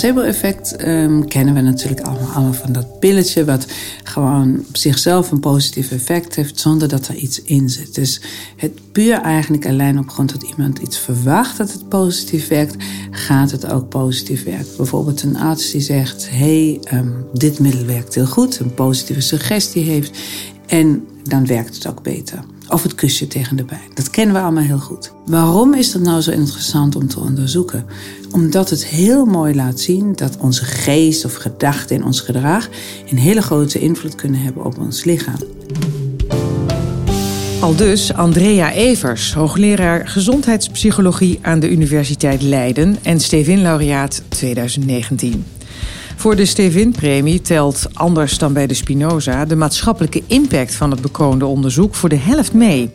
placebo-effect ehm, kennen we natuurlijk allemaal, allemaal van dat pilletje, wat gewoon op zichzelf een positief effect heeft zonder dat er iets in zit. Dus het puur eigenlijk alleen op grond dat iemand iets verwacht dat het positief werkt, gaat het ook positief werken. Bijvoorbeeld een arts die zegt: hey, ehm, dit middel werkt heel goed, een positieve suggestie heeft. En dan werkt het ook beter. Of het kusje tegen de pijn. Dat kennen we allemaal heel goed. Waarom is dat nou zo interessant om te onderzoeken? Omdat het heel mooi laat zien dat onze geest of gedachten en ons gedrag een hele grote invloed kunnen hebben op ons lichaam. Al dus Andrea Evers, hoogleraar gezondheidspsychologie aan de Universiteit Leiden en Stevin-laureaat 2019. Voor de Stevin-premie telt, anders dan bij de Spinoza, de maatschappelijke impact van het bekroonde onderzoek voor de helft mee.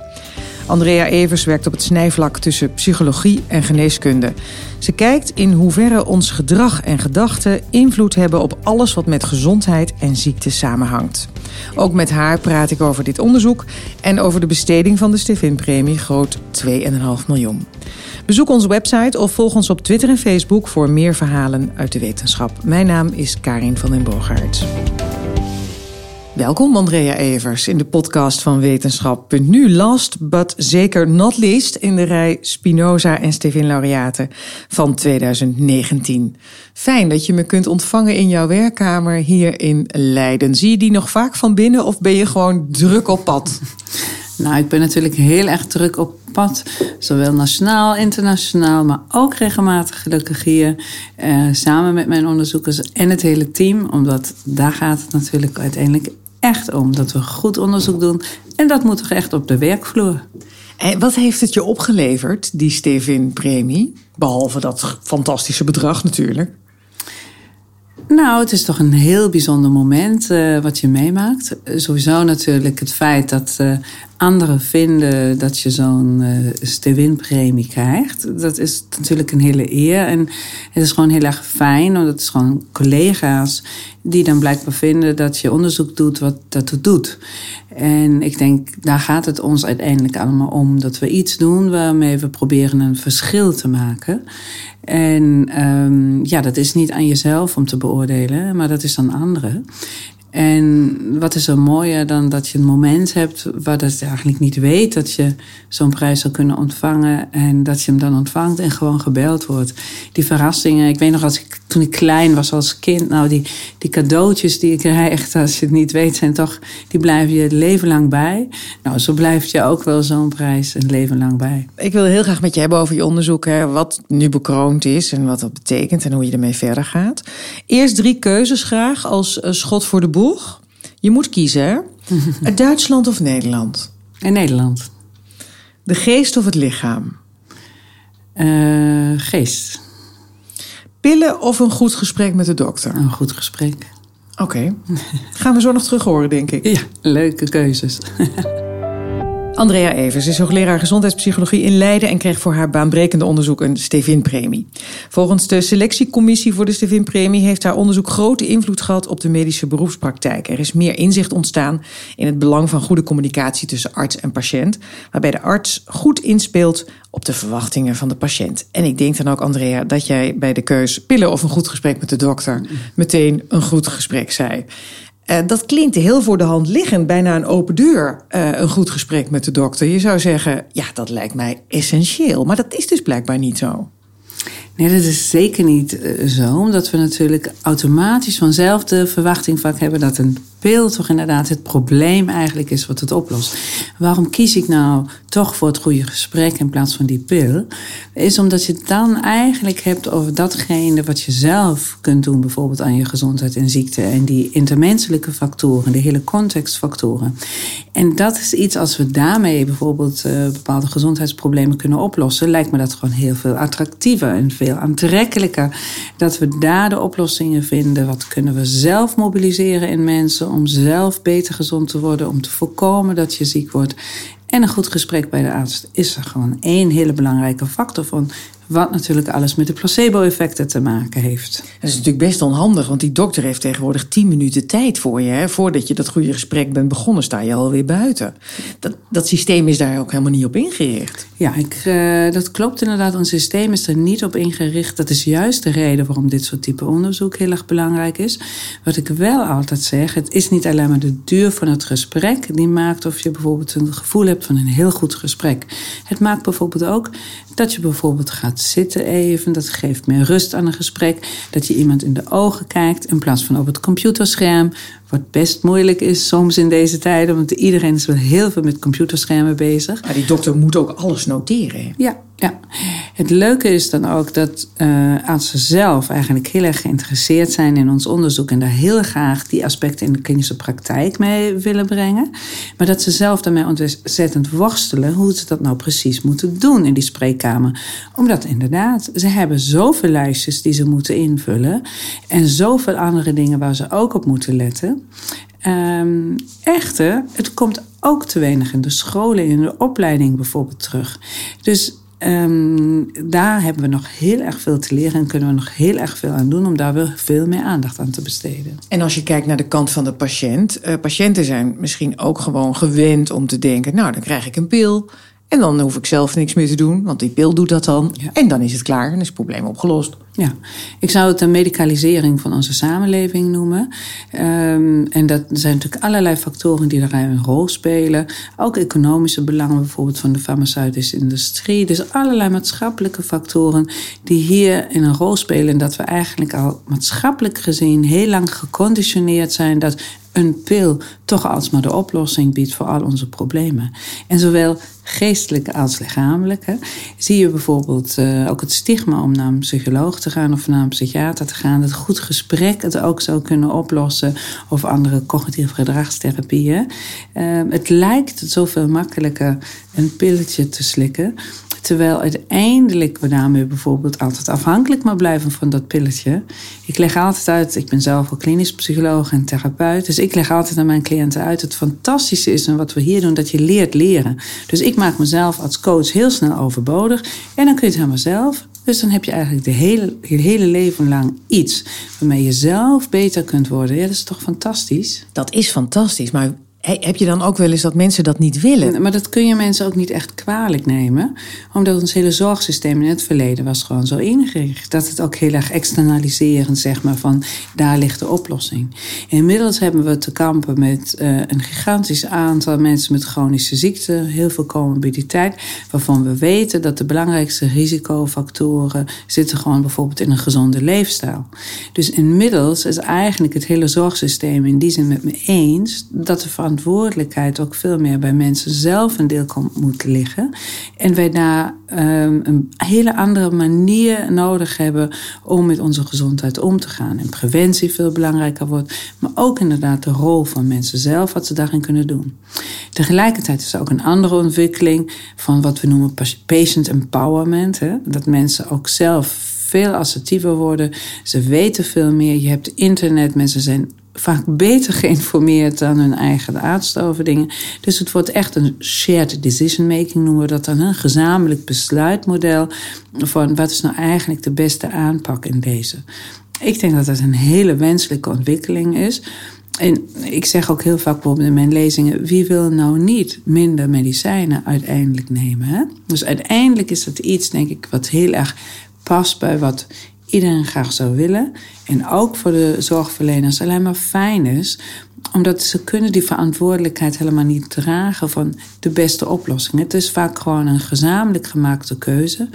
Andrea Evers werkt op het snijvlak tussen psychologie en geneeskunde. Ze kijkt in hoeverre ons gedrag en gedachten invloed hebben op alles wat met gezondheid en ziekte samenhangt. Ook met haar praat ik over dit onderzoek en over de besteding van de Stevin-premie, groot 2,5 miljoen. Bezoek onze website of volg ons op Twitter en Facebook voor meer verhalen uit de wetenschap. Mijn naam is Karin van den Boogaard. Welkom Andrea Evers in de podcast van Wetenschap.nu. Last but zeker not least in de rij Spinoza en Stevin laureaten van 2019. Fijn dat je me kunt ontvangen in jouw werkkamer hier in Leiden. Zie je die nog vaak van binnen of ben je gewoon druk op pad? Nou, ik ben natuurlijk heel erg druk op pad. Zowel nationaal, internationaal, maar ook regelmatig gelukkig hier. Eh, samen met mijn onderzoekers en het hele team. Omdat daar gaat het natuurlijk uiteindelijk echt om. Dat we goed onderzoek doen. En dat moet toch echt op de werkvloer. En wat heeft het je opgeleverd, die Stevin-premie? Behalve dat fantastische bedrag natuurlijk. Nou, het is toch een heel bijzonder moment uh, wat je meemaakt. Sowieso natuurlijk het feit dat uh, anderen vinden dat je zo'n uh, Stewin-premie krijgt. Dat is natuurlijk een hele eer. En het is gewoon heel erg fijn, want het is gewoon collega's die dan blijkbaar vinden dat je onderzoek doet wat dat doet. En ik denk, daar gaat het ons uiteindelijk allemaal om. Dat we iets doen waarmee we proberen een verschil te maken. En um, ja, dat is niet aan jezelf om te beoordelen, maar dat is aan anderen. En wat is er mooier dan dat je een moment hebt waar dat je eigenlijk niet weet dat je zo'n prijs zou kunnen ontvangen. En dat je hem dan ontvangt en gewoon gebeld wordt. Die verrassingen. Ik weet nog als ik, toen ik klein was als kind. Nou, die, die cadeautjes die ik krijg, als je het niet weet, zijn toch, die blijven je het leven lang bij. Nou, zo blijft je ook wel zo'n prijs een leven lang bij. Ik wil heel graag met je hebben over je onderzoek. Hè, wat nu bekroond is en wat dat betekent en hoe je ermee verder gaat. Eerst drie keuzes graag als eh, schot voor de boeg. Je moet kiezen, hè? Duitsland of Nederland? In Nederland. De geest of het lichaam? Uh, geest. Pillen of een goed gesprek met de dokter? Een goed gesprek. Oké. Okay. Gaan we zo nog terug horen, denk ik. Ja, leuke keuzes. Andrea Evers is hoogleraar gezondheidspsychologie in Leiden en kreeg voor haar baanbrekende onderzoek een Stevin-premie. Volgens de selectiecommissie voor de Stevin-premie heeft haar onderzoek grote invloed gehad op de medische beroepspraktijk. Er is meer inzicht ontstaan in het belang van goede communicatie tussen arts en patiënt, waarbij de arts goed inspeelt op de verwachtingen van de patiënt. En ik denk dan ook, Andrea, dat jij bij de keus pillen of een goed gesprek met de dokter meteen een goed gesprek zei. Uh, dat klinkt heel voor de hand liggend, bijna een open deur, uh, een goed gesprek met de dokter. Je zou zeggen, ja, dat lijkt mij essentieel. Maar dat is dus blijkbaar niet zo. Nee, dat is zeker niet uh, zo. Omdat we natuurlijk automatisch vanzelf de verwachting vaak hebben dat een pil toch inderdaad het probleem eigenlijk is wat het oplost. Waarom kies ik nou toch voor het goede gesprek in plaats van die pil? Is omdat je het dan eigenlijk hebt over datgene wat je zelf kunt doen, bijvoorbeeld aan je gezondheid en ziekte en die intermenselijke factoren, de hele contextfactoren. En dat is iets als we daarmee bijvoorbeeld uh, bepaalde gezondheidsproblemen kunnen oplossen, lijkt me dat gewoon heel veel attractiever en veel aantrekkelijker. Dat we daar de oplossingen vinden. Wat kunnen we zelf mobiliseren in mensen? Om zelf beter gezond te worden, om te voorkomen dat je ziek wordt. En een goed gesprek bij de arts is er gewoon één hele belangrijke factor van Wat natuurlijk alles met de placebo-effecten te maken heeft. Dat is natuurlijk best onhandig, want die dokter heeft tegenwoordig 10 minuten tijd voor je. Hè? Voordat je dat goede gesprek bent begonnen, sta je alweer buiten. Dat, dat systeem is daar ook helemaal niet op ingericht. Ja, ik, uh, dat klopt inderdaad. Ons systeem is er niet op ingericht. Dat is juist de reden waarom dit soort type onderzoek heel erg belangrijk is. Wat ik wel altijd zeg, het is niet alleen maar de duur van het gesprek die maakt of je bijvoorbeeld een gevoel hebt van een heel goed gesprek. Het maakt bijvoorbeeld ook dat je bijvoorbeeld gaat zitten even. Dat geeft meer rust aan een gesprek. Dat je iemand in de ogen kijkt in plaats van op het computerscherm. Wat best moeilijk is soms in deze tijden, want iedereen is wel heel veel met computerschermen bezig. Maar die dokter moet ook alles noteren. Ja, ja. Het leuke is dan ook dat uh, artsen zelf eigenlijk heel erg geïnteresseerd zijn in ons onderzoek en daar heel graag die aspecten in de klinische praktijk mee willen brengen. Maar dat ze zelf daarmee ontzettend worstelen hoe ze dat nou precies moeten doen in die spreekkamer. Omdat inderdaad, ze hebben zoveel lijstjes die ze moeten invullen en zoveel andere dingen waar ze ook op moeten letten. Um, echter, het komt ook te weinig in de scholen, in de opleiding bijvoorbeeld terug. Dus um, daar hebben we nog heel erg veel te leren en kunnen we nog heel erg veel aan doen om daar wel veel meer aandacht aan te besteden. En als je kijkt naar de kant van de patiënt, uh, patiënten zijn misschien ook gewoon gewend om te denken: nou, dan krijg ik een pil. En dan hoef ik zelf niks meer te doen, want die pil doet dat dan. Ja. En dan is het klaar en is het probleem opgelost. Ja, ik zou het een medicalisering van onze samenleving noemen. Um, en dat zijn natuurlijk allerlei factoren die daarin een rol spelen. Ook economische belangen bijvoorbeeld van de farmaceutische industrie. Dus allerlei maatschappelijke factoren die hier in een rol spelen. En dat we eigenlijk al maatschappelijk gezien heel lang geconditioneerd zijn dat een pil toch alsmaar de oplossing biedt voor al onze problemen. En zowel geestelijke als lichamelijke. Zie je bijvoorbeeld uh, ook het stigma om naar een psycholoog te gaan of naar een psychiater te gaan. Dat goed gesprek het ook zou kunnen oplossen. Of andere cognitieve gedragstherapieën. Uh, het lijkt zoveel makkelijker een pilletje te slikken. Terwijl uiteindelijk we daarmee bijvoorbeeld altijd afhankelijk maar blijven van dat pilletje. Ik leg altijd uit, ik ben zelf ook klinisch psycholoog en therapeut. Dus ik leg altijd aan mijn cliënten uit het fantastische is en wat we hier doen, dat je leert leren. Dus ik maak mezelf als coach heel snel overbodig. En dan kun je het helemaal zelf. Dus dan heb je eigenlijk de hele, je hele leven lang iets waarmee je zelf beter kunt worden. Ja, dat is toch fantastisch? Dat is fantastisch, maar heb je dan ook wel eens dat mensen dat niet willen? Maar dat kun je mensen ook niet echt kwalijk nemen. Omdat ons hele zorgsysteem in het verleden was gewoon zo ingericht. Dat het ook heel erg externaliserend, zeg maar, van daar ligt de oplossing. Inmiddels hebben we te kampen met uh, een gigantisch aantal mensen met chronische ziekten. Heel veel comorbiditeit. Waarvan we weten dat de belangrijkste risicofactoren zitten gewoon bijvoorbeeld in een gezonde leefstijl. Dus inmiddels is eigenlijk het hele zorgsysteem in die zin met me eens dat er verantwoordelijkheid ook veel meer bij mensen zelf een deel moet liggen. En wij daar um, een hele andere manier nodig hebben om met onze gezondheid om te gaan. En preventie veel belangrijker wordt, maar ook inderdaad de rol van mensen zelf, wat ze daarin kunnen doen. Tegelijkertijd is er ook een andere ontwikkeling van wat we noemen patient empowerment. Hè? Dat mensen ook zelf veel assertiever worden. Ze weten veel meer. Je hebt internet, mensen zijn vaak beter geïnformeerd dan hun eigen arts over dingen. Dus het wordt echt een shared decision making, noemen we dat dan. Een gezamenlijk besluitmodel van wat is nou eigenlijk de beste aanpak in deze. Ik denk dat dat een hele wenselijke ontwikkeling is. En ik zeg ook heel vaak bijvoorbeeld in mijn lezingen: wie wil nou niet minder medicijnen uiteindelijk nemen? Hè? Dus uiteindelijk is dat iets, denk ik, wat heel erg past bij wat iedereen graag zou willen. En ook voor de zorgverleners alleen maar fijn is. Omdat ze kunnen die verantwoordelijkheid helemaal niet dragen van de beste oplossing. Het is vaak gewoon een gezamenlijk gemaakte keuze.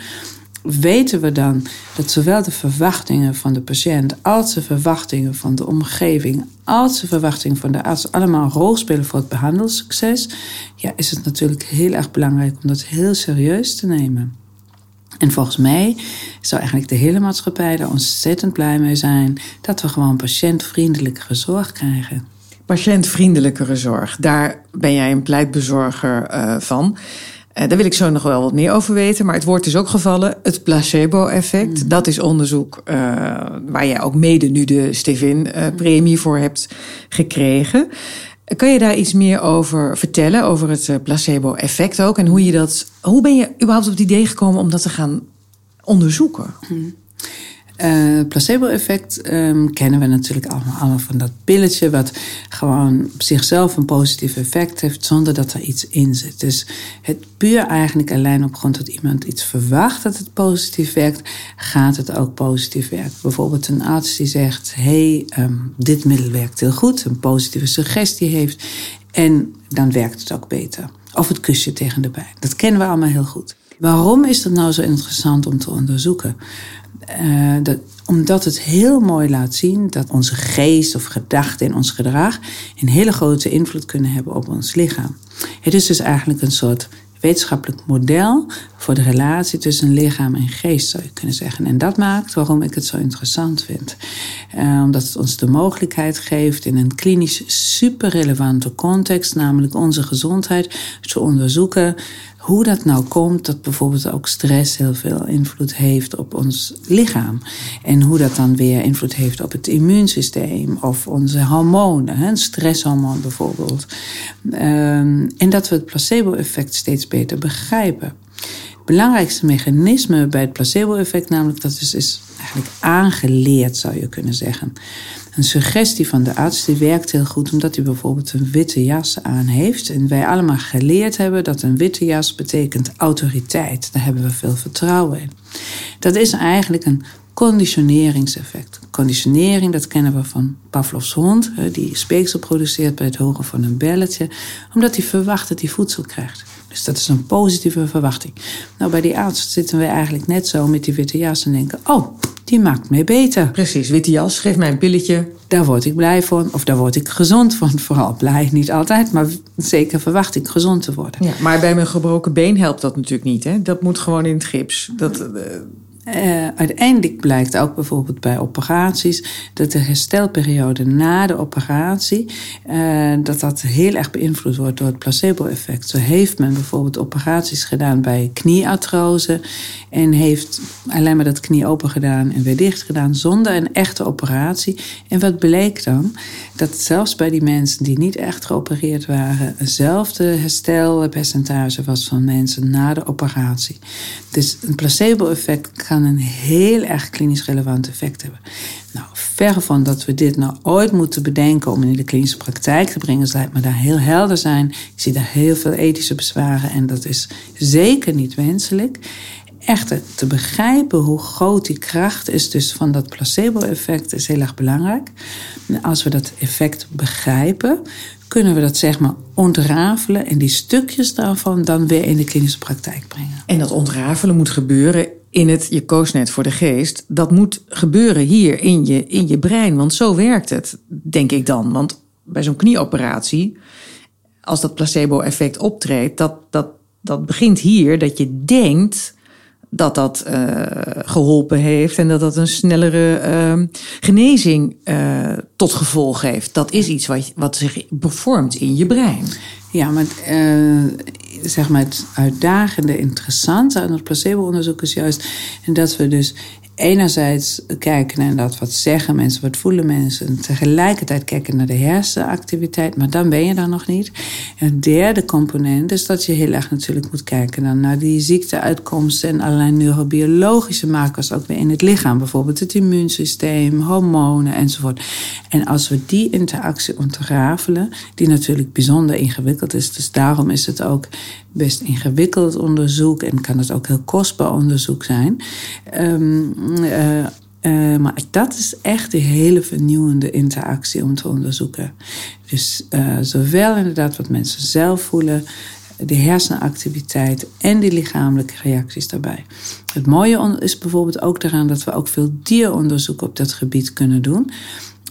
Weten we dan dat zowel de verwachtingen van de patiënt als de verwachtingen van de omgeving, als de verwachtingen van de arts allemaal een rol spelen voor het behandelsucces, ja, is het natuurlijk heel erg belangrijk om dat heel serieus te nemen. En volgens mij zou eigenlijk de hele maatschappij er ontzettend blij mee zijn dat we gewoon patiëntvriendelijkere zorg krijgen. Patiëntvriendelijkere zorg, daar ben jij een pleitbezorger uh, van. Uh, daar wil ik zo nog wel wat meer over weten. Maar het woord is ook gevallen, het placebo-effect. Mm. Dat is onderzoek uh, waar jij ook mede nu de Stevin-premie voor hebt gekregen. Kan je daar iets meer over vertellen, over het eh, placebo-effect ook? En hoe, je dat, hoe ben je überhaupt op het idee gekomen om dat te gaan onderzoeken? Uh, placebo-effect um, kennen we natuurlijk allemaal, allemaal van dat pilletje, wat gewoon op zichzelf een positief effect heeft zonder dat er iets in zit. Dus het puur eigenlijk alleen op grond dat iemand iets verwacht dat het positief werkt, gaat het ook positief werken. Bijvoorbeeld een arts die zegt: hey, um, dit middel werkt heel goed, een positieve suggestie heeft, en dan werkt het ook beter. Of het kusje tegen de pijn. Dat kennen we allemaal heel goed. Waarom is dat nou zo interessant om te onderzoeken? Uh, dat, omdat het heel mooi laat zien dat onze geest of gedachten en ons gedrag een hele grote invloed kunnen hebben op ons lichaam. Het is dus eigenlijk een soort wetenschappelijk model voor de relatie tussen lichaam en geest, zou je kunnen zeggen. En dat maakt waarom ik het zo interessant vind. Uh, omdat het ons de mogelijkheid geeft in een klinisch super relevante context, namelijk onze gezondheid, te onderzoeken hoe dat nou komt dat bijvoorbeeld ook stress heel veel invloed heeft op ons lichaam. En hoe dat dan weer invloed heeft op het immuunsysteem of onze hormonen, een stresshormoon bijvoorbeeld. Um, en dat we het placebo-effect steeds beter begrijpen. Het belangrijkste mechanisme bij het placebo-effect, namelijk dat is, is eigenlijk aangeleerd, zou je kunnen zeggen. Een suggestie van de arts die werkt heel goed omdat hij bijvoorbeeld een witte jas aan heeft. En wij allemaal geleerd hebben dat een witte jas betekent autoriteit. Daar hebben we veel vertrouwen in. Dat is eigenlijk een conditioneringseffect. Conditionering, dat kennen we van Pavlovs hond, die speeksel produceert bij het horen van een belletje, omdat hij verwacht dat hij voedsel krijgt. Dus dat is een positieve verwachting. Nou, bij die arts zitten we eigenlijk net zo met die witte jas en denken: oh, die maakt mij beter. Precies, witte jas, geef mij een pilletje. Daar word ik blij van, of daar word ik gezond van. Vooral blij, niet altijd, maar zeker verwacht ik gezond te worden. Ja, maar bij mijn gebroken been helpt dat natuurlijk niet. Hè? Dat moet gewoon in het gips. Dat, uh uh, uiteindelijk blijkt ook bijvoorbeeld bij operaties dat de herstelperiode na de operatie uh, dat dat heel erg beïnvloed wordt door het placebo-effect. Zo heeft men bijvoorbeeld operaties gedaan bij knieartrose en heeft alleen maar dat knie open gedaan en weer dicht gedaan zonder een echte operatie. En wat bleek dan? Dat zelfs bij die mensen die niet echt geopereerd waren, hetzelfde herstelpercentage was van mensen na de operatie. Dus een placebo-effect een heel erg klinisch relevant effect hebben. Nou, verre van dat we dit nou ooit moeten bedenken om in de klinische praktijk te brengen, lijkt me daar heel helder zijn. Ik zie daar heel veel ethische bezwaren en dat is zeker niet wenselijk. Echter, te begrijpen hoe groot die kracht is dus van dat placebo-effect is heel erg belangrijk. Als we dat effect begrijpen, kunnen we dat zeg maar ontrafelen en die stukjes daarvan dan weer in de klinische praktijk brengen. En dat ontrafelen moet gebeuren in het, je koos net voor de geest, dat moet gebeuren hier in je, in je brein. Want zo werkt het, denk ik dan. Want bij zo'n knieoperatie, als dat placebo-effect optreedt, dat, dat, dat begint hier dat je denkt dat dat uh, geholpen heeft en dat dat een snellere uh, genezing uh, tot gevolg heeft. Dat is iets wat, wat zich vormt in je brein. Ja, maar zeg maar het uitdagende, interessante aan het placebo-onderzoek is juist dat we dus enerzijds kijken naar dat wat zeggen mensen, wat voelen mensen. En tegelijkertijd kijken naar de hersenactiviteit, maar dan ben je daar nog niet. En een derde component is dat je heel erg natuurlijk moet kijken dan naar die ziekteuitkomsten en allerlei neurobiologische makers ook weer in het lichaam. Bijvoorbeeld het immuunsysteem, hormonen enzovoort. En als we die interactie ontrafelen, die natuurlijk bijzonder ingewikkeld is, dus daarom is het ook best ingewikkeld onderzoek en kan het ook heel kostbaar onderzoek zijn. Um, uh, uh, maar dat is echt een hele vernieuwende interactie om te onderzoeken. Dus uh, zowel inderdaad wat mensen zelf voelen, de hersenactiviteit en die lichamelijke reacties daarbij. Het mooie is bijvoorbeeld ook daaraan dat we ook veel dieronderzoek op dat gebied kunnen doen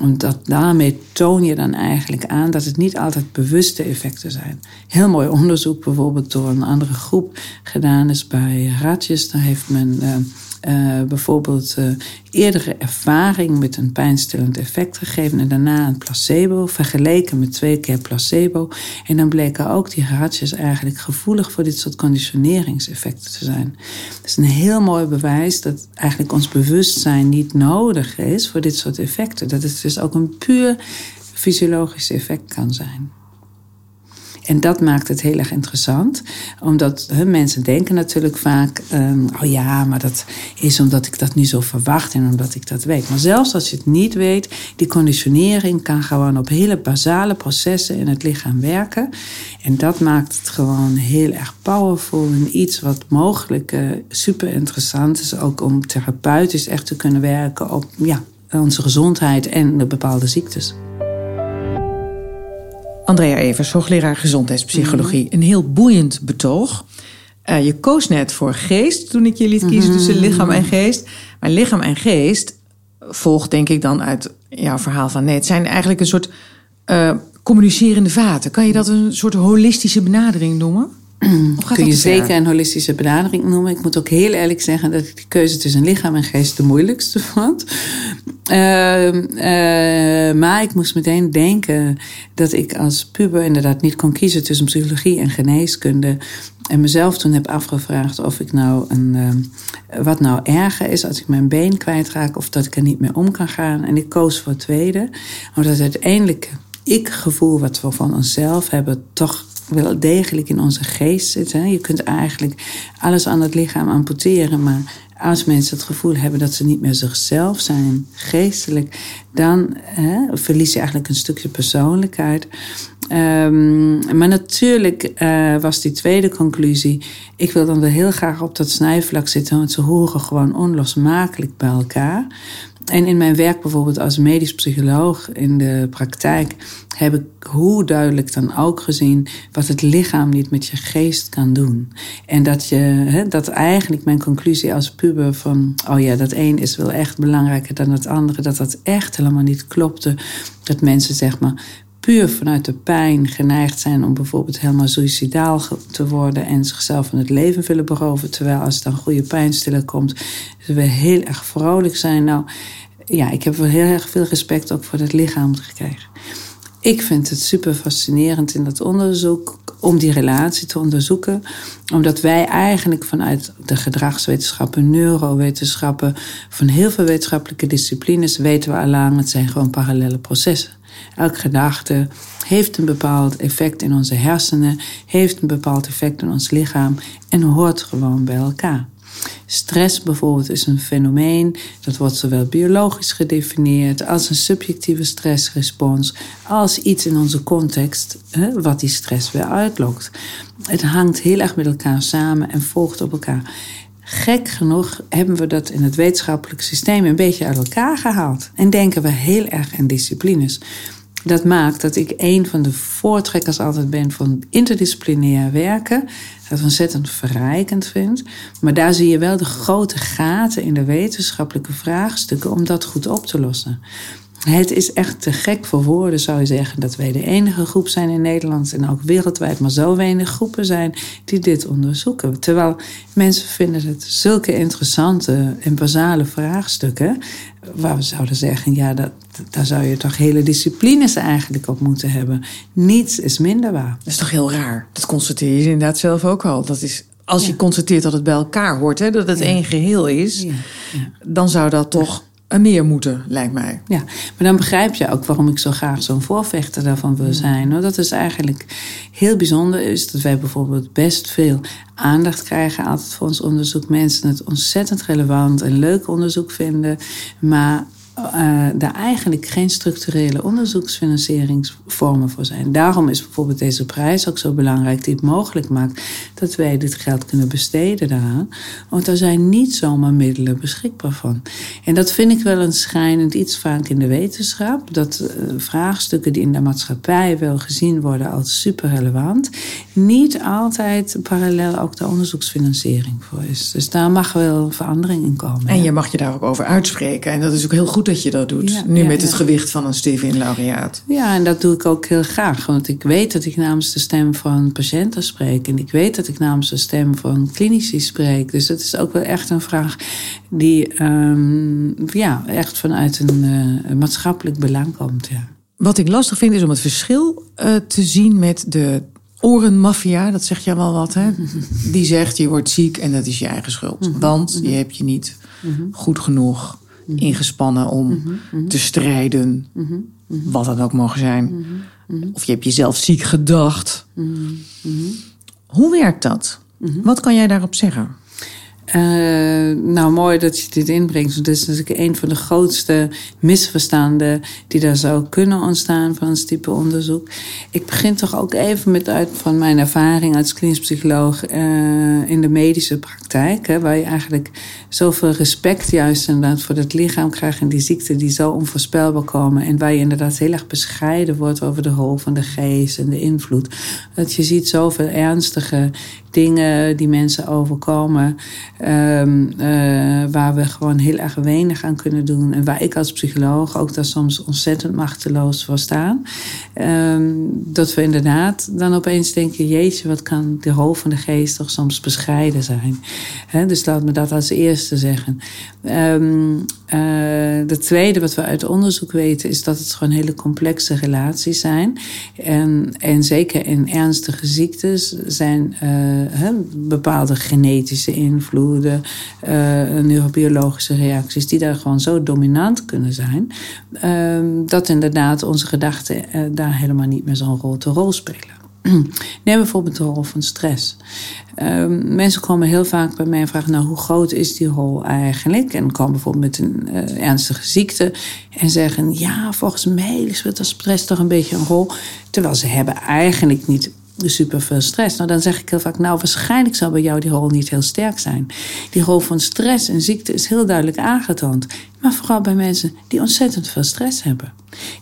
omdat daarmee toon je dan eigenlijk aan dat het niet altijd bewuste effecten zijn. Heel mooi onderzoek bijvoorbeeld door een andere groep gedaan is bij ratjes. Daar heeft men uh, bijvoorbeeld uh, eerdere ervaring met een pijnstillend effect gegeven en daarna een placebo, vergeleken met twee keer placebo. En dan bleken ook die ratjes eigenlijk gevoelig voor dit soort conditioneringseffecten te zijn. Dat is een heel mooi bewijs dat eigenlijk ons bewustzijn niet nodig is voor dit soort effecten. Dat het dus ook een puur fysiologisch effect kan zijn. En dat maakt het heel erg interessant. Omdat hè, mensen denken natuurlijk vaak... Um, oh ja, maar dat is omdat ik dat nu zo verwacht en omdat ik dat weet. Maar zelfs als je het niet weet... die conditionering kan gewoon op hele basale processen in het lichaam werken. En dat maakt het gewoon heel erg powerful. En iets wat mogelijk uh, super interessant is. Ook om therapeutisch echt te kunnen werken op ja, onze gezondheid en de bepaalde ziektes. Andrea Evers, hoogleraar gezondheidspsychologie. Een heel boeiend betoog. Uh, je koos net voor geest toen ik je liet kiezen mhm. tussen lichaam en geest. Maar lichaam en geest volgt denk ik dan uit jouw verhaal van nee, het zijn eigenlijk een soort uh, communicerende vaten. Kan je dat een soort holistische benadering noemen? Kun je zeker een holistische benadering noemen. Ik moet ook heel eerlijk zeggen dat ik de keuze tussen lichaam en geest de moeilijkste vond. Uh, uh, maar ik moest meteen denken dat ik als puber inderdaad niet kon kiezen tussen psychologie en geneeskunde. En mezelf toen heb afgevraagd of ik nou een. Uh, wat nou erger is als ik mijn been kwijtraak of dat ik er niet meer om kan gaan. En ik koos voor het tweede. Omdat uiteindelijk ik gevoel wat we van onszelf hebben toch wel degelijk in onze geest zit. Hè? Je kunt eigenlijk alles aan het lichaam amputeren, maar als mensen het gevoel hebben dat ze niet meer zichzelf zijn, geestelijk, dan hè, verlies je eigenlijk een stukje persoonlijkheid. Um, maar natuurlijk uh, was die tweede conclusie. Ik wil dan wel heel graag op dat snijvlak zitten, want ze horen gewoon onlosmakelijk bij elkaar. En in mijn werk bijvoorbeeld als medisch psycholoog in de praktijk heb ik hoe duidelijk dan ook gezien wat het lichaam niet met je geest kan doen. En dat je, dat eigenlijk mijn conclusie als puber van, oh ja, dat een is wel echt belangrijker dan het andere, dat dat echt helemaal niet klopte. Dat mensen zeg maar puur vanuit de pijn geneigd zijn om bijvoorbeeld helemaal suicidaal te worden en zichzelf van het leven willen beroven. Terwijl als er dan goede pijnstiller komt, ze we heel erg vrolijk zijn. Nou, ja, ik heb wel heel erg veel respect ook voor het lichaam gekregen. Ik vind het super fascinerend in dat onderzoek om die relatie te onderzoeken. Omdat wij eigenlijk vanuit de gedragswetenschappen, neurowetenschappen, van heel veel wetenschappelijke disciplines weten we al lang, het zijn gewoon parallele processen. Elke gedachte heeft een bepaald effect in onze hersenen, heeft een bepaald effect in ons lichaam en hoort gewoon bij elkaar. Stress bijvoorbeeld is een fenomeen dat wordt zowel biologisch gedefinieerd als een subjectieve stressrespons, als iets in onze context hè, wat die stress weer uitlokt. Het hangt heel erg met elkaar samen en volgt op elkaar. Gek genoeg hebben we dat in het wetenschappelijk systeem een beetje uit elkaar gehaald en denken we heel erg in disciplines. Dat maakt dat ik een van de voortrekkers altijd ben van interdisciplinair werken. Dat ontzettend verrijkend vind. Maar daar zie je wel de grote gaten in de wetenschappelijke vraagstukken om dat goed op te lossen. Het is echt te gek voor woorden, zou je zeggen, dat wij de enige groep zijn in Nederland en ook wereldwijd, maar zo weinig groepen zijn die dit onderzoeken. Terwijl mensen vinden het zulke interessante en basale vraagstukken, waar we zouden zeggen, ja, dat, daar zou je toch hele disciplines eigenlijk op moeten hebben. Niets is minder waar. Dat is toch heel raar? Dat constateer je inderdaad zelf ook al. Dat is als je constateert dat het bij elkaar hoort, hè, dat het één geheel is, ja. dan zou dat toch meer moeten, lijkt mij. Ja, maar dan begrijp je ook waarom ik zo graag zo'n voorvechter daarvan wil zijn. Hoor. Dat is eigenlijk heel bijzonder, is dat wij bijvoorbeeld best veel aandacht krijgen altijd voor ons onderzoek. Mensen het ontzettend relevant en leuk onderzoek vinden, maar uh, daar eigenlijk geen structurele onderzoeksfinancieringsvormen voor zijn. Daarom is bijvoorbeeld deze prijs ook zo belangrijk, die het mogelijk maakt dat wij dit geld kunnen besteden daaraan. Want er zijn niet zomaar middelen beschikbaar van. En dat vind ik wel een schijnend iets vaak in de wetenschap, dat uh, vraagstukken die in de maatschappij wel gezien worden als super relevant, niet altijd parallel ook de onderzoeksfinanciering voor is. Dus daar mag wel verandering in komen. En je mag je daar ook over uitspreken. En dat is ook heel goed dat je dat doet. nu met het gewicht van een Stevin-laureaat. Ja, en dat doe ik ook heel graag. Want ik weet dat ik namens de stem van patiënten spreek. En ik weet dat ik namens de stem van klinici spreek. Dus dat is ook wel echt een vraag die um, ja, echt vanuit een uh, maatschappelijk belang komt. Ja. Wat ik lastig vind is om het verschil uh, te zien met de orenmafia. Dat zegt je wel wat, hè? Die zegt je wordt ziek en dat is je eigen schuld. Mhm. Want je hebt je niet mhm. goed genoeg ingespannen om te strijden, wat dat ook mogen zijn. Of je hebt jezelf ziek gedacht. Hoe werkt dat? Wat kan jij daarop zeggen? Uh, nou, mooi dat je dit inbrengt. Dat is natuurlijk een van de grootste misverstanden die daar zou kunnen ontstaan van een type onderzoek. Ik begin toch ook even met uit van mijn ervaring als klinisch psycholoog uh, in de medische praktijk. Hè, waar je eigenlijk zoveel respect juist inderdaad voor het lichaam krijgt en die ziekten die zo onvoorspelbaar komen. En waar je inderdaad heel erg bescheiden wordt over de rol van de geest en de invloed. Dat je ziet zoveel ernstige dingen die mensen overkomen. Um, uh, waar we gewoon heel erg weinig aan kunnen doen. En waar ik als psycholoog ook daar soms ontzettend machteloos voor sta. Um, dat we inderdaad dan opeens denken: Jeetje, wat kan de rol van de geest toch soms bescheiden zijn? Dus laat me dat als eerste zeggen. Um, uh, de tweede wat we uit onderzoek weten is dat het gewoon hele complexe relaties zijn. En, en zeker in ernstige ziektes zijn uh, bepaalde genetische invloeden, uh, neurobiologische reacties, die daar gewoon zo dominant kunnen zijn, uh, dat inderdaad onze gedachten uh, daar helemaal niet meer zo'n grote rol spelen. Neem bijvoorbeeld de rol van stress. Um, mensen komen heel vaak bij mij en vragen: Nou, hoe groot is die rol eigenlijk? En komen bijvoorbeeld met een ernstige ziekte en zeggen: Ja, volgens mij speelt dat stress toch een beetje een rol. Terwijl ze hebben eigenlijk niet super veel stress. Nou, dan zeg ik heel vaak, nou, waarschijnlijk zal bij jou die rol niet heel sterk zijn. Die rol van stress en ziekte is heel duidelijk aangetoond. Maar vooral bij mensen die ontzettend veel stress hebben.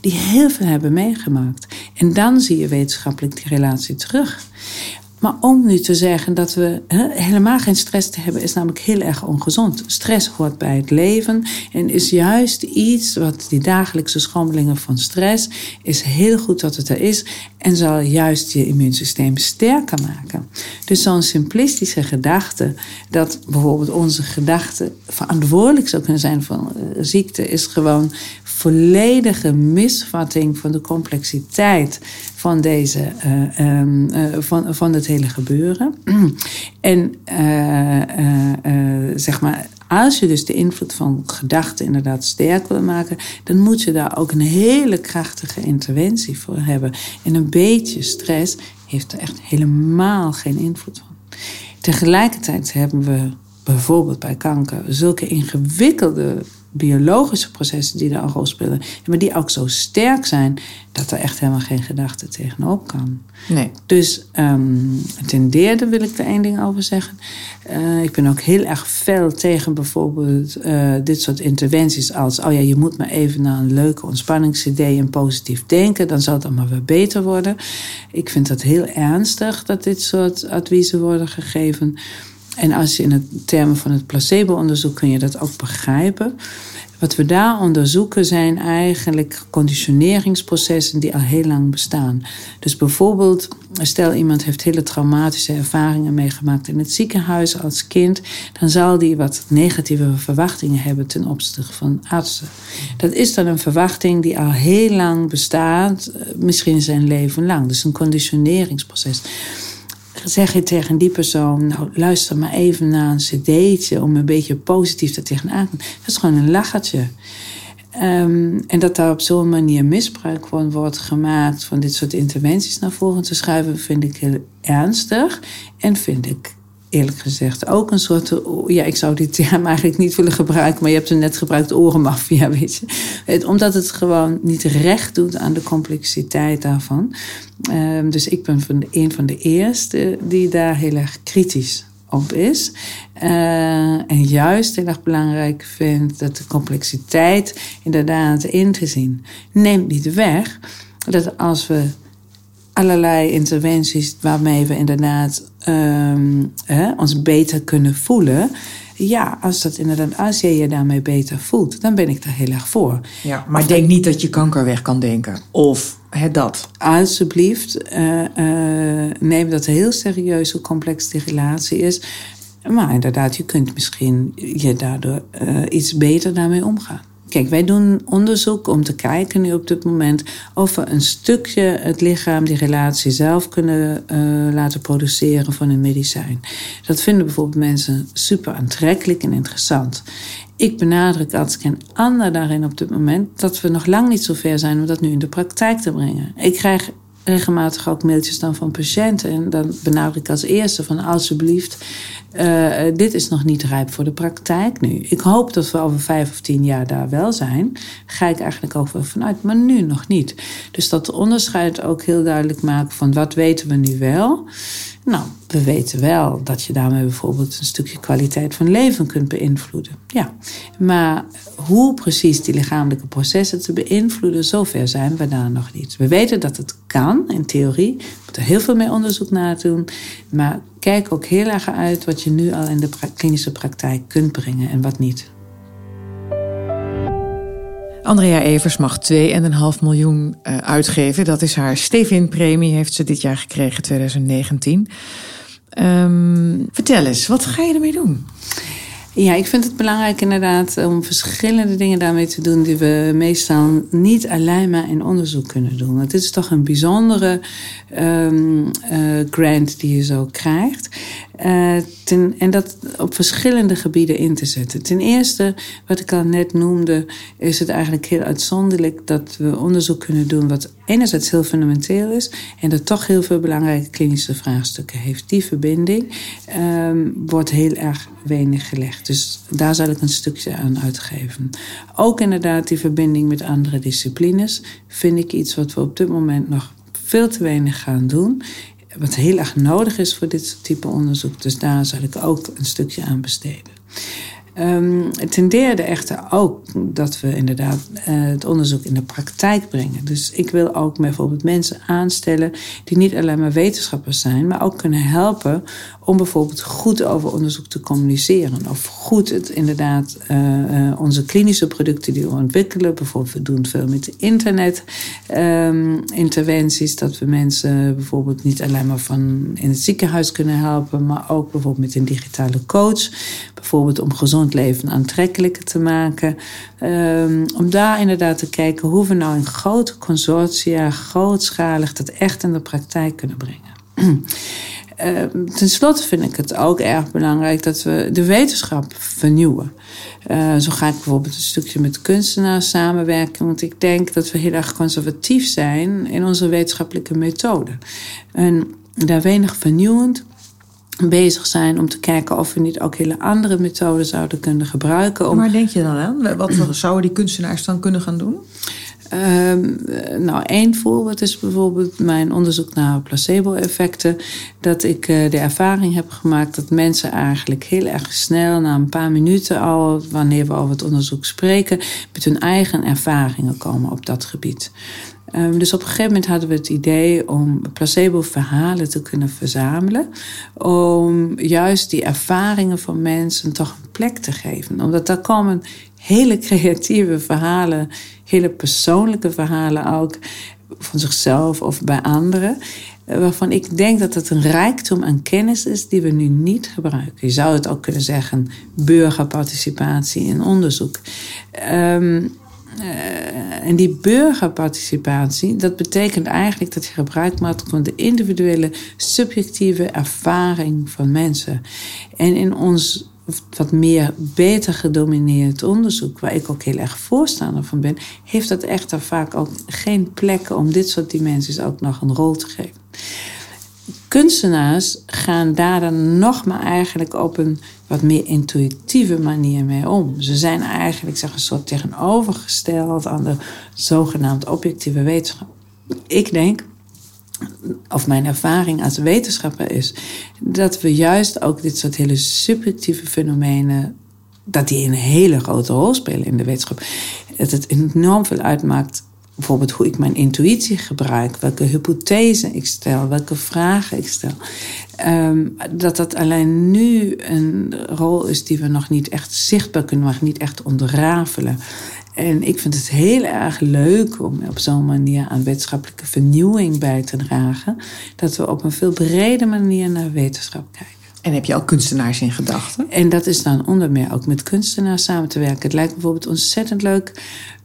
Die heel veel hebben meegemaakt. En dan zie je wetenschappelijk die relatie terug. Maar om nu te zeggen dat we he, helemaal geen stress te hebben, is namelijk heel erg ongezond. Stress hoort bij het leven en is juist iets wat die dagelijkse schommelingen van stress is heel goed dat het er is en zal juist je immuunsysteem sterker maken. Dus zo'n simplistische gedachte dat bijvoorbeeld onze gedachten verantwoordelijk zou kunnen zijn voor ziekte, is gewoon volledige misvatting van de complexiteit van, deze, uh, um, uh, van, van het hele gebeuren. en uh, zeg maar, als je dus de invloed van gedachten inderdaad sterk wil maken, dan moet je daar ook een hele krachtige interventie voor hebben. En een beetje stress heeft er echt helemaal geen invloed van. Tegelijkertijd hebben we bijvoorbeeld bij kanker zulke ingewikkelde biologische processen die daar een rol spelen. Maar die ook zo sterk zijn dat er echt helemaal geen gedachte tegenop kan. Nee. Dus um, ten derde wil ik er één ding over zeggen. Uh, ik ben ook heel erg fel tegen bijvoorbeeld uh, dit soort interventies als... oh ja, je moet maar even naar een leuke ontspanningsidee en positief denken... dan zal het allemaal weer beter worden. Ik vind dat heel ernstig dat dit soort adviezen worden gegeven... En als je in het termen van het placebo-onderzoek kun je dat ook begrijpen. Wat we daar onderzoeken zijn eigenlijk conditioneringsprocessen die al heel lang bestaan. Dus bijvoorbeeld, stel iemand heeft hele traumatische ervaringen meegemaakt in het ziekenhuis als kind, dan zal die wat negatieve verwachtingen hebben ten opzichte van artsen. Dat is dan een verwachting die al heel lang bestaat, misschien zijn leven lang. Dus een conditioneringsproces zeg je tegen die persoon, nou luister maar even naar een cd'tje om een beetje positief er tegenaan te Dat is gewoon een lachertje. Um, en dat daar op zo'n manier misbruik van wordt gemaakt van dit soort interventies naar voren te schuiven, vind ik heel ernstig. En vind ik eerlijk gezegd ook een soort. Ja, ik zou die term eigenlijk niet willen gebruiken, maar je hebt hem net gebruikt, orenmafia, weet je. Het, omdat het gewoon niet recht doet aan de complexiteit daarvan. Um, dus ik ben van de, een van de eerste die daar heel erg kritisch op is. Uh, en juist heel erg belangrijk vindt dat de complexiteit inderdaad in te zien. Neemt niet weg dat als we allerlei interventies waarmee we inderdaad um, hè, ons beter kunnen voelen. Ja, als, dat inderdaad, als je je daarmee beter voelt, dan ben ik daar heel erg voor. Ja, maar denk niet dat je kanker weg kan denken. Of hè, dat. Alsjeblieft, uh, uh, neem dat heel serieus hoe complex die relatie is. Maar inderdaad, je kunt misschien je daardoor uh, iets beter daarmee omgaan. Kijk, wij doen onderzoek om te kijken nu op dit moment of we een stukje het lichaam, die relatie zelf kunnen uh, laten produceren van een medicijn. Dat vinden bijvoorbeeld mensen super aantrekkelijk en interessant. Ik benadruk als geen ander daarin op dit moment dat we nog lang niet zo ver zijn om dat nu in de praktijk te brengen. Ik krijg regelmatig ook mailtjes dan van patiënten. En dan benadruk ik als eerste van alsjeblieft, uh, dit is nog niet rijp voor de praktijk nu. Ik hoop dat we over vijf of tien jaar daar wel zijn. Ga ik eigenlijk ook wel vanuit, maar nu nog niet. Dus dat onderscheid ook heel duidelijk maken van wat weten we nu wel. Nou, we weten wel dat je daarmee bijvoorbeeld een stukje kwaliteit van leven kunt beïnvloeden. Ja, maar hoe precies die lichamelijke processen te beïnvloeden, zover zijn we daar nog niet. We weten dat het kan, in theorie. We moeten heel veel meer onderzoek naar doen. Maar kijk ook heel erg uit wat je nu al in de klinische praktijk kunt brengen en wat niet. Andrea Evers mag 2,5 miljoen uh, uitgeven. Dat is haar Stevin-premie, heeft ze dit jaar gekregen, 2019. Um, vertel eens, wat ga je ermee doen? Ja, ik vind het belangrijk inderdaad om verschillende dingen daarmee te doen die we meestal niet alleen maar in onderzoek kunnen doen. Want dit is toch een bijzondere um, uh, grant die je zo krijgt. Uh, ten, en dat op verschillende gebieden in te zetten. Ten eerste, wat ik al net noemde, is het eigenlijk heel uitzonderlijk dat we onderzoek kunnen doen wat enerzijds heel fundamenteel is en dat toch heel veel belangrijke klinische vraagstukken heeft. Die verbinding um, wordt heel erg weinig gelegd. Dus daar zal ik een stukje aan uitgeven. Ook inderdaad die verbinding met andere disciplines vind ik iets wat we op dit moment nog veel te weinig gaan doen. Wat heel erg nodig is voor dit type onderzoek. Dus daar zal ik ook een stukje aan besteden. Um, ten derde echter ook dat we inderdaad uh, het onderzoek in de praktijk brengen. Dus ik wil ook bijvoorbeeld mensen aanstellen die niet alleen maar wetenschappers zijn, maar ook kunnen helpen om bijvoorbeeld goed over onderzoek te communiceren. Of goed het inderdaad uh, onze klinische producten die we ontwikkelen. Bijvoorbeeld, we doen veel met internet um, interventies. Dat we mensen bijvoorbeeld niet alleen maar van in het ziekenhuis kunnen helpen, maar ook bijvoorbeeld met een digitale coach. Bijvoorbeeld om gezond leven aantrekkelijker te maken. Um, om daar inderdaad te kijken hoe we nou in grote consortia, grootschalig, dat echt in de praktijk kunnen brengen. Uh, ten slotte vind ik het ook erg belangrijk dat we de wetenschap vernieuwen. Uh, zo ga ik bijvoorbeeld een stukje met kunstenaars samenwerken, want ik denk dat we heel erg conservatief zijn in onze wetenschappelijke methode. En daar weinig vernieuwend bezig zijn om te kijken of we niet ook hele andere methoden zouden kunnen gebruiken. Om... Waar denk je dan aan? Wat zouden die kunstenaars dan kunnen gaan doen? Um, nou, één voorbeeld is bijvoorbeeld mijn onderzoek naar placebo-effecten. Dat ik uh, de ervaring heb gemaakt dat mensen eigenlijk heel erg snel, na een paar minuten al, wanneer we over het onderzoek spreken, met hun eigen ervaringen komen op dat gebied. Um, dus op een gegeven moment hadden we het idee om placebo-verhalen te kunnen verzamelen. Om juist die ervaringen van mensen toch een plek te geven. Omdat daar komen hele creatieve verhalen, hele persoonlijke verhalen ook, van zichzelf of bij anderen. Eh, waarvan ik denk dat het een rijkdom aan kennis is die we nu niet gebruiken. Je zou het ook kunnen zeggen burgerparticipatie in onderzoek. Um, uh, en die burgerparticipatie, dat betekent eigenlijk dat je gebruik maakt van de individuele subjectieve ervaring van mensen. En in ons wat meer beter gedomineerd onderzoek, waar ik ook heel erg voorstander van ben, heeft dat echter vaak ook geen plek om dit soort dimensies ook nog een rol te geven. Kunstenaars gaan daar dan nog maar eigenlijk op een wat meer intuïtieve manier mee om. Ze zijn eigenlijk zeg, een soort tegenovergesteld aan de zogenaamd objectieve wetenschap. Ik denk of mijn ervaring als wetenschapper is, dat we juist ook dit soort hele subjectieve fenomenen, dat die een hele grote rol spelen in de wetenschap. Dat het enorm veel uitmaakt, bijvoorbeeld hoe ik mijn intuïtie gebruik, welke hypothese ik stel, welke vragen ik stel. Um, dat dat alleen nu een rol is die we nog niet echt zichtbaar kunnen maken, niet echt ontrafelen. En ik vind het heel erg leuk om op zo'n manier aan wetenschappelijke vernieuwing bij te dragen. Dat we op een veel brede manier naar wetenschap kijken. En heb je al kunstenaars in gedachten? En dat is dan onder meer ook met kunstenaars samen te werken. Het lijkt bijvoorbeeld ontzettend leuk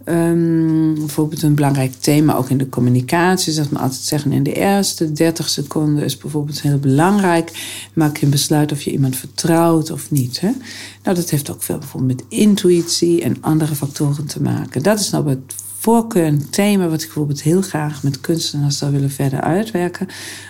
Um, bijvoorbeeld een belangrijk thema ook in de communicatie. Dat we altijd zeggen in de eerste 30 seconden is bijvoorbeeld heel belangrijk. Maak je een besluit of je iemand vertrouwt of niet. Hè? Nou, dat heeft ook veel bijvoorbeeld met intuïtie en andere factoren te maken. Dat is nou het voorkeur een thema wat ik bijvoorbeeld heel graag met kunstenaars zou willen verder uitwerken.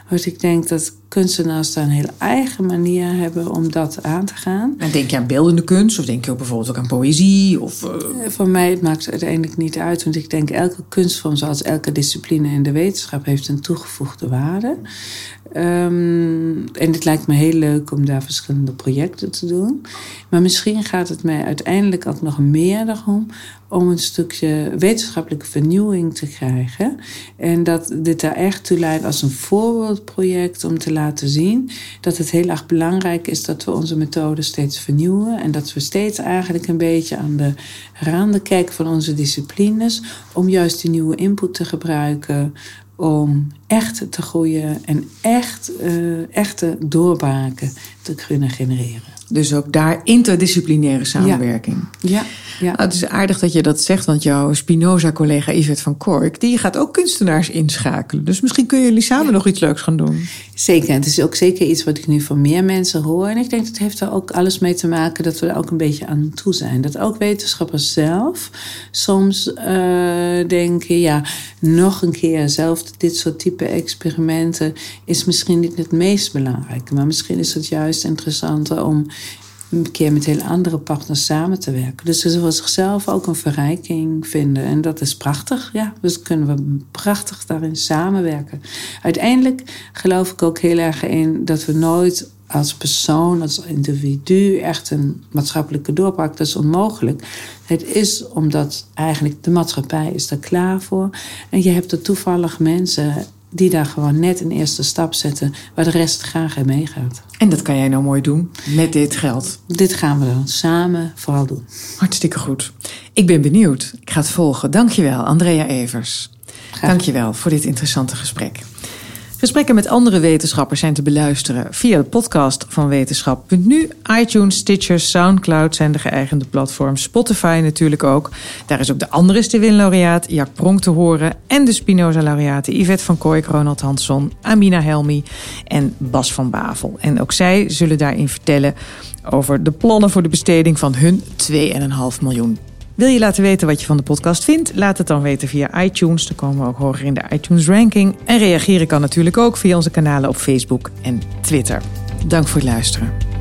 Want ik denk dat kunstenaars daar een heel eigen manier hebben om dat aan te gaan. En denk je aan beeldende kunst of denk je ook bijvoorbeeld ook aan poëzie? Of, uh... Voor mij het maakt het uiteindelijk niet uit. Want ik denk elke kunstvorm, zoals elke discipline in de wetenschap, heeft een toegevoegde waarde. Um, en het lijkt me heel leuk om daar verschillende projecten te doen. Maar misschien gaat het mij uiteindelijk ook nog meer om om een stukje wetenschappelijke vernieuwing te krijgen. En dat dit daar echt toe leidt als een voorbeeldproject om te laten zien dat het heel erg belangrijk is dat we onze methode steeds vernieuwen. En dat we steeds eigenlijk een beetje aan de randen kijken van onze disciplines. Om juist die nieuwe input te gebruiken om echt te groeien en echt uh, echte doorbraken te kunnen genereren. Dus ook daar interdisciplinaire samenwerking. Ja. ja, Nou, het is aardig dat je dat zegt, want jouw Spinoza-collega Yvette van Kork... die gaat ook kunstenaars inschakelen. Dus misschien kunnen jullie samen nog iets leuks gaan doen. Zeker, het is ook zeker iets wat ik nu van meer mensen hoor. En ik denk dat het heeft er ook alles mee te maken dat we er ook een beetje aan toe zijn. Dat ook wetenschappers zelf soms uh, denken... ja, nog een keer zelf dit soort type experimenten... is misschien niet het meest belangrijke. Maar misschien is het juist interessanter om een keer met heel andere partners samen te werken. Dus ze zullen zichzelf ook een verrijking vinden. En dat is prachtig, ja. Dus kunnen we prachtig daarin samenwerken. Uiteindelijk geloof ik ook heel erg in dat we nooit als persoon, als individu echt een maatschappelijke doorbraak, dat is onmogelijk. Het is omdat eigenlijk de maatschappij is daar klaar voor. En je hebt er toevallig mensen die daar gewoon net een eerste stap zetten waar de rest graag in meegaat. En dat kan jij nou mooi doen met dit geld. Dit gaan we dan samen vooral doen. Hartstikke goed. Ik ben benieuwd. Ik ga het volgen. Dankjewel, Andrea Evers. Graag. Dankjewel voor dit interessante gesprek. Gesprekken met andere wetenschappers zijn te beluisteren via de podcast van Wetenschap.nu. iTunes, Stitcher, Soundcloud zijn de geëigende platforms. Spotify natuurlijk ook. Daar is ook de andere Stewin-laureaat Jack Pronk te horen. En de Spinoza-laureaten Yvette van Kooik, Ronald Hansson, Amina Helmi en Bas van Bavel. En ook zij zullen daarin vertellen over de plannen voor de besteding van hun 2,5 miljoen wil je laten weten wat je van de podcast vindt? Laat het dan weten via iTunes. Dan komen we ook hoger in de iTunes ranking. En reageren kan natuurlijk ook via onze kanalen op Facebook en Twitter. Dank voor het luisteren.